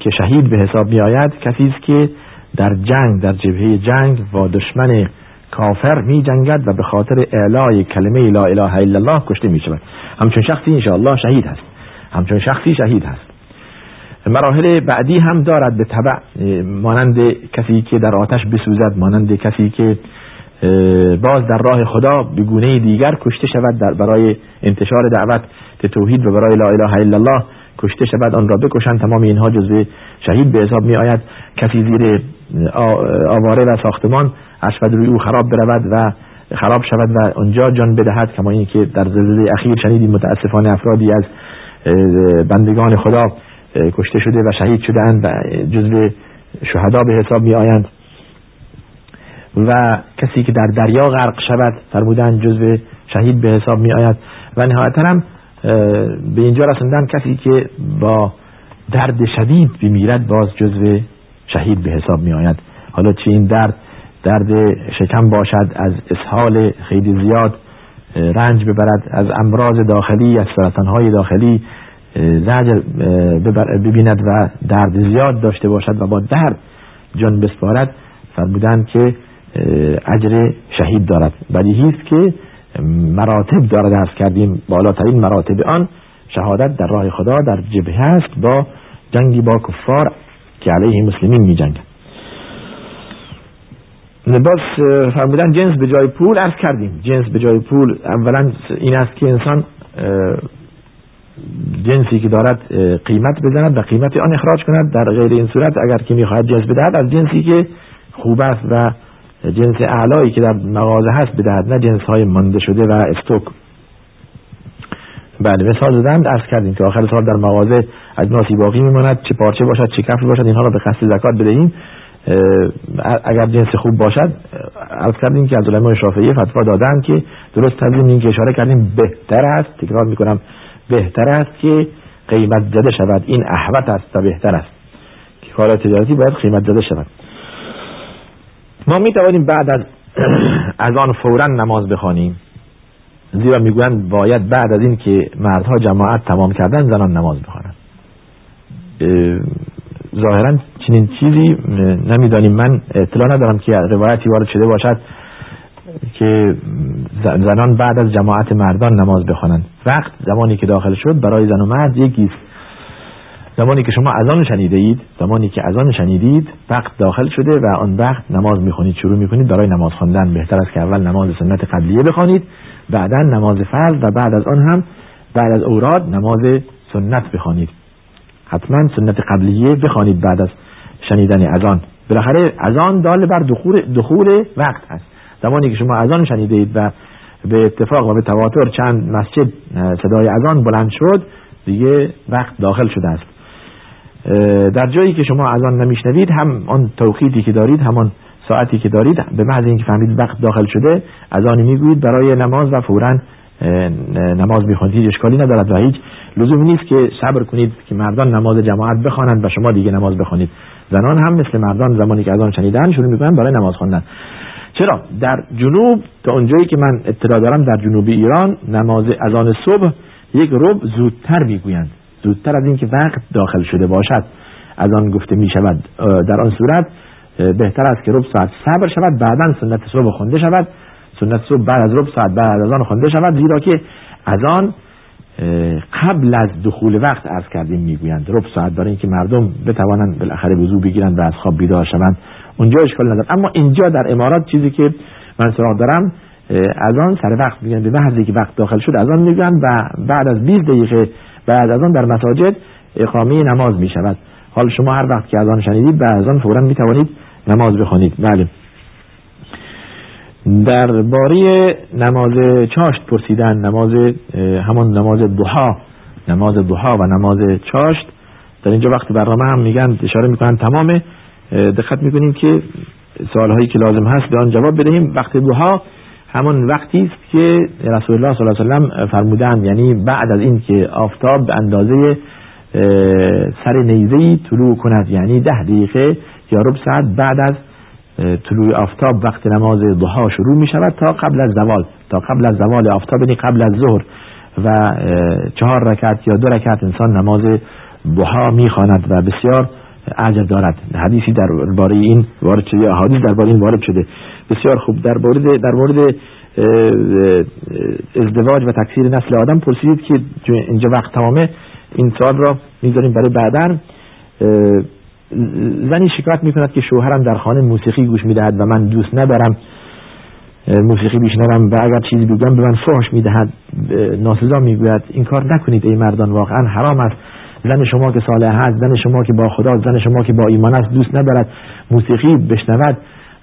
که شهید به حساب می آید کسی است که در جنگ در جبهه جنگ با دشمن کافر می جنگد و به خاطر اعلای کلمه لا اله الا الله کشته می شود همچون شخصی الله شهید هست. همچون شخصی شهید هست. مراحل بعدی هم دارد به طبع مانند کسی که در آتش بسوزد مانند کسی که باز در راه خدا به گونه دیگر کشته شود در برای انتشار دعوت توحید و برای لا اله الا الله کشته شود آن را بکشند. تمام اینها جزو شهید به حساب می آید کسی زیر آواره و ساختمان اشفد روی او خراب برود و خراب شود و آنجا جان بدهد کما اینکه در زلزله اخیر شنیدیم متاسفانه افرادی از بندگان خدا کشته شده و شهید شدهاند و جزو شهدا به حساب می آیند و کسی که در دریا غرق شود فرمودن جزو شهید به حساب می آید و نهایتا هم به اینجا رسندن کسی که با درد شدید بمیرد باز جزو شهید به حساب می آید حالا چه این درد؟ درد شکم باشد از اسحال خیلی زیاد رنج ببرد از امراض داخلی از سرطانهای داخلی زجر ببیند و درد زیاد داشته باشد و با درد جان بسپارد فرمودن که اجر شهید دارد. بدیهی است که مراتب دارد ارز کردیم بالاترین مراتب آن شهادت در راه خدا در جبهه است با جنگی با کفار که علیه مسلمین می جنگ باز فرمودن جنس به جای پول ارز کردیم. جنس به جای پول اولا این است که انسان جنسی که دارد قیمت بزند و قیمت آن اخراج کند. در غیر این صورت اگر که می‌خواهد جنس بدهد از جنسی که خوب است و جنس اعلایی که در مغازه هست بدهد نه جنس های مانده شده و استوک. بله مثال زدن ارز کردیم که آخر سال در مغازه اجناسی باقی میماند چه پارچه باشد چه کفری باشد اینها را به قصد زکات بدهیم. اگر جنس خوب باشد عرض کردیم که از علمای شافعی فتوا دادن که درست تنظیم این که اشاره کردیم بهتر است. تکرار می‌کنم بهتر است که قیمت زده شود. این احوت است و بهتر است. که کار تجارتی باید قیمت زده شود. ما می توانیم بعد از از آن فورا نماز بخوانیم. زیرا می‌گویند باید بعد از این که مردها جماعت تمام کردن زنان نماز بخوانند. ظاهرا چنین چیزی نمی‌دانیم. من اطلاع ندارم که روایتی وارد شده باشد که زنان بعد از جماعت مردان نماز بخوانند. وقت زمانی که داخل شد برای زن و مرد یکیست زمانی که شما اذان شنیده اید زمانی که اذان شنیدید وقت داخل شده و آن وقت نماز می‌خونید شروع می‌کنید برای نماز خواندن بهتر است که اول نماز سنت قبلیه بخوانید بعدا نماز فرض و بعد از آن هم بعد از اوراد نماز سنت بخوانید. حتما سنت قبلیه بخوانید بعد از شنیدن اذان. بالاخره اذان دال بر دخول, دخول وقت است. زمانی که شما اذان شنیدید و به اتفاق و به تواتر چند مسجد صدای اذان بلند شد دیگه وقت داخل شده است. در جایی که شما اذان نمیشنوید هم آن توقیتی که دارید همان ساعتی که دارید به محض اینکه فهمید وقت داخل شده اذانی می‌گویید برای نماز و فورا نماز می‌خوانید هیچ اشکالی ندارد و هیچ لزومی نیست که صبر کنید که مردان نماز جماعت بخوانند و شما دیگه نماز بخوانید. زنان هم مثل مردان زمانی که اذان شنیدن شروع می‌کنن برای نماز خواندن چرا؟ در جنوب تا اونجایی که من اطلاع دارم در جنوب ایران نماز اذان صبح یک رب زودتر می‌گویند. زودتر از اینکه وقت داخل شده باشد. از آن گفته می شود در آن صورت بهتر است که رب ساعت صبر شود بعدا سنت صبح خونده شود. سنت صبح بعد از رب ساعت بعد از آن خونده شود. زیرا که از آن قبل از دخول وقت عرض کردیم می‌گویند. رب ساعت برای اینکه مردم بتوانند بالاخره وضو بگیرند و از خواب بیدار شوند. اونجا اشکال ندارد اما اینجا در امارات چیزی که من سراغ دارم از آن سر وقت میگن به محضی که وقت داخل شد از آن میگن و بعد از 20 دقیقه بعد از آن در مساجد اقامه نماز می شود حال شما هر وقت که از آن شنیدید بعد از آن فورا می توانید نماز بخوانید. بله. در باری نماز چاشت پرسیدن نماز همان نماز دوها نماز دوها و نماز چاشت در اینجا وقت برنامه هم میگن اشاره می‌کنن تمام دقت می‌کنیم که سوالهایی که لازم هست به آن جواب بدهیم. وقت دوها همان وقتی است که رسول الله صلی الله علیه و سلم فرمودند یعنی بعد از اینکه آفتاب به اندازه سر نیزه طلوع کند یعنی ده دقیقه یا ربع ساعت بعد از طلوع آفتاب وقت نماز ضحا شروع می شود تا قبل از زوال. تا قبل از زوال آفتاب یعنی قبل از ظهر و چهار رکعت یا دو رکعت انسان نماز ضحا می‌خواند و بسیار عجب دارد. حدیثی در باره این وارد شده احادیث در باره این وارد شده. بسیار خوب. در مورد در مورد ازدواج و تکثیر نسل آدم پرسیدید که اینجا وقت تمامه. این سال را می‌ذاریم برای بعدا. زنی شکایت می‌کند که شوهرم در خانه موسیقی گوش می‌دهد و من دوست ندارم. موسیقی بشنوم و اگر چیزی بگم به من فحش می‌دهد. ناسزا می‌گوید. این کار نکنید ای مردان. واقعا حرام است. زن شما که صالح هست زن شما که با خدا زن شما که با ایمان است دوست ندارد موسیقی بشنود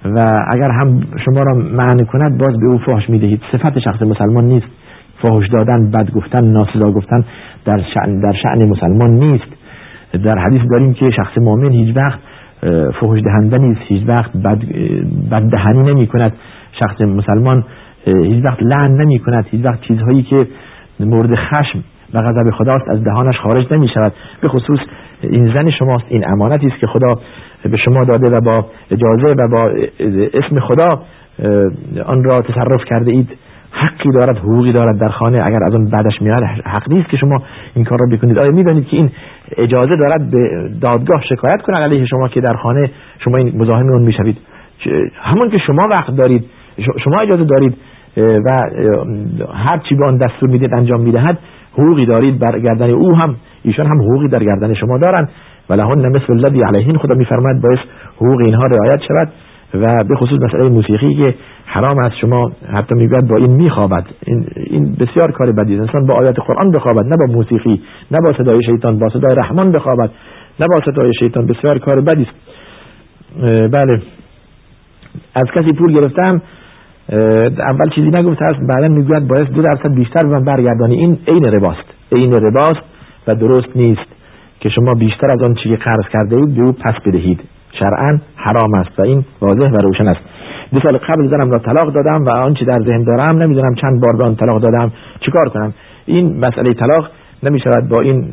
و اگر هم شما را معنی کند باز به او فحش می‌دهید. صفت شخص مسلمان نیست. فحش دادن بد گفتن ناسزا گفتن در شأن در شأن مسلمان نیست. در حدیث داریم که شخص مؤمن هیچ وقت فحش دهنده نیست هیچ وقت بد, بد دهنی نمی کند شخص مسلمان هیچ وقت لعن نمی کند هیچ وقت چیزهایی که مورد خشم و غضب خداست از دهانش خارج نمی شود به خصوص این زن شماست این امانتی است که خدا به شما داده و با اجازه و با اسم خدا آن را تصرف کرده اید. حقی دارد حقوقی دارد در خانه. اگر از آن بعدش میاد حق نیست که شما این کار را بکنید. آیا می‌دانید که این اجازه دارد به دادگاه شکایت کنه علیه شما که در خانه شما این مزاحم اون می‌شوید؟ همون که شما وقت دارید شما اجازه دارید و هر چی به آن دستور می‌دید انجام می‌دهد حقوقی دارید بر گردن او هم ایشان هم حقوقی در گردن شما دارند و لهن مثل الذی علیهن خدا میفرماید باعث حقوق اینها رعایت شود و به خصوص مسئله موسیقی که حرام است شما حتی می‌گوید با این میخوابد. این, این بسیار کار بدی است. انسان با آیات قرآن بخوابد نه با موسیقی نه با صدای شیطان با صدای رحمان بخوابد نه با صدای شیطان. بسیار کار بدی است. بله. از کسی پول گرفتم اول چیزی نگفته است بعدا می‌گوید باید دو درصد بیشتر به من برگردانی. این عین رباست عین رباست و درست نیست که شما بیشتر از آن چیزی قرض کرده اید به او پس بدهید. شرعا حرام است و این واضح و روشن است. دو سال قبل زنم را طلاق دادم و آنچه در ذهن دارم نمی‌دونم چند بار به آن طلاق دادم چیکار کنم؟ این مسئله طلاق نمی شود با این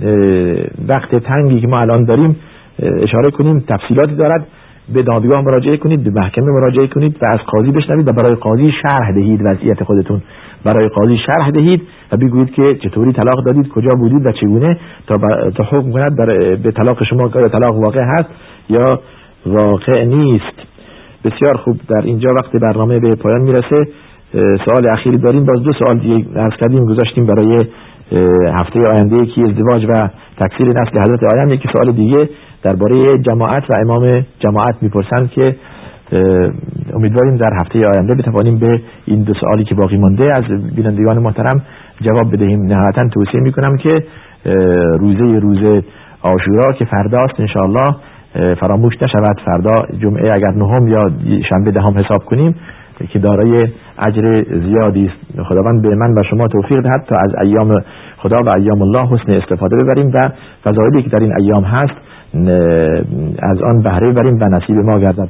وقت تنگی که ما الان داریم اشاره کنیم تفصیلاتی دارد. به دادگاه مراجعه کنید به محکمه مراجعه کنید و از قاضی بشنوید و برای قاضی شرح دهید وضعیت خودتون. برای قاضی شرح دهید و بگویید که چطوری طلاق دادید کجا بودید و چگونه تا, تا حکم کند به طلاق شما که طلاق واقع هست یا واقع نیست. بسیار خوب. در اینجا وقت برنامه به پایان می‌رسه. سوال اخیری داریم. باز دو سوال دیگه عرض کردیم گذاشتیم برای هفته آینده یکی ازدواج و تکثیر نسل حضرت آیم یکی سوال دیگه. درباره جماعت و امام جماعت می‌پرسند که امیدواریم در هفته آینده بتوانیم به این دو سوالی که باقی مانده از بینندگان محترم جواب بدهیم. نهایتا توصیه می‌کنم که روزه روزه آشورا که فرداست انشاءالله فراموش نشود. فردا جمعه اگر نهم یا شنبه دهم حساب کنیم که دارای اجر زیادی است. خداوند به من و شما توفیق دهد تا از ایام خدا و ایام الله حسن استفاده ببریم و فضایلی که در این ایام هست از آن بهره ببریم و نصیب ما گردد.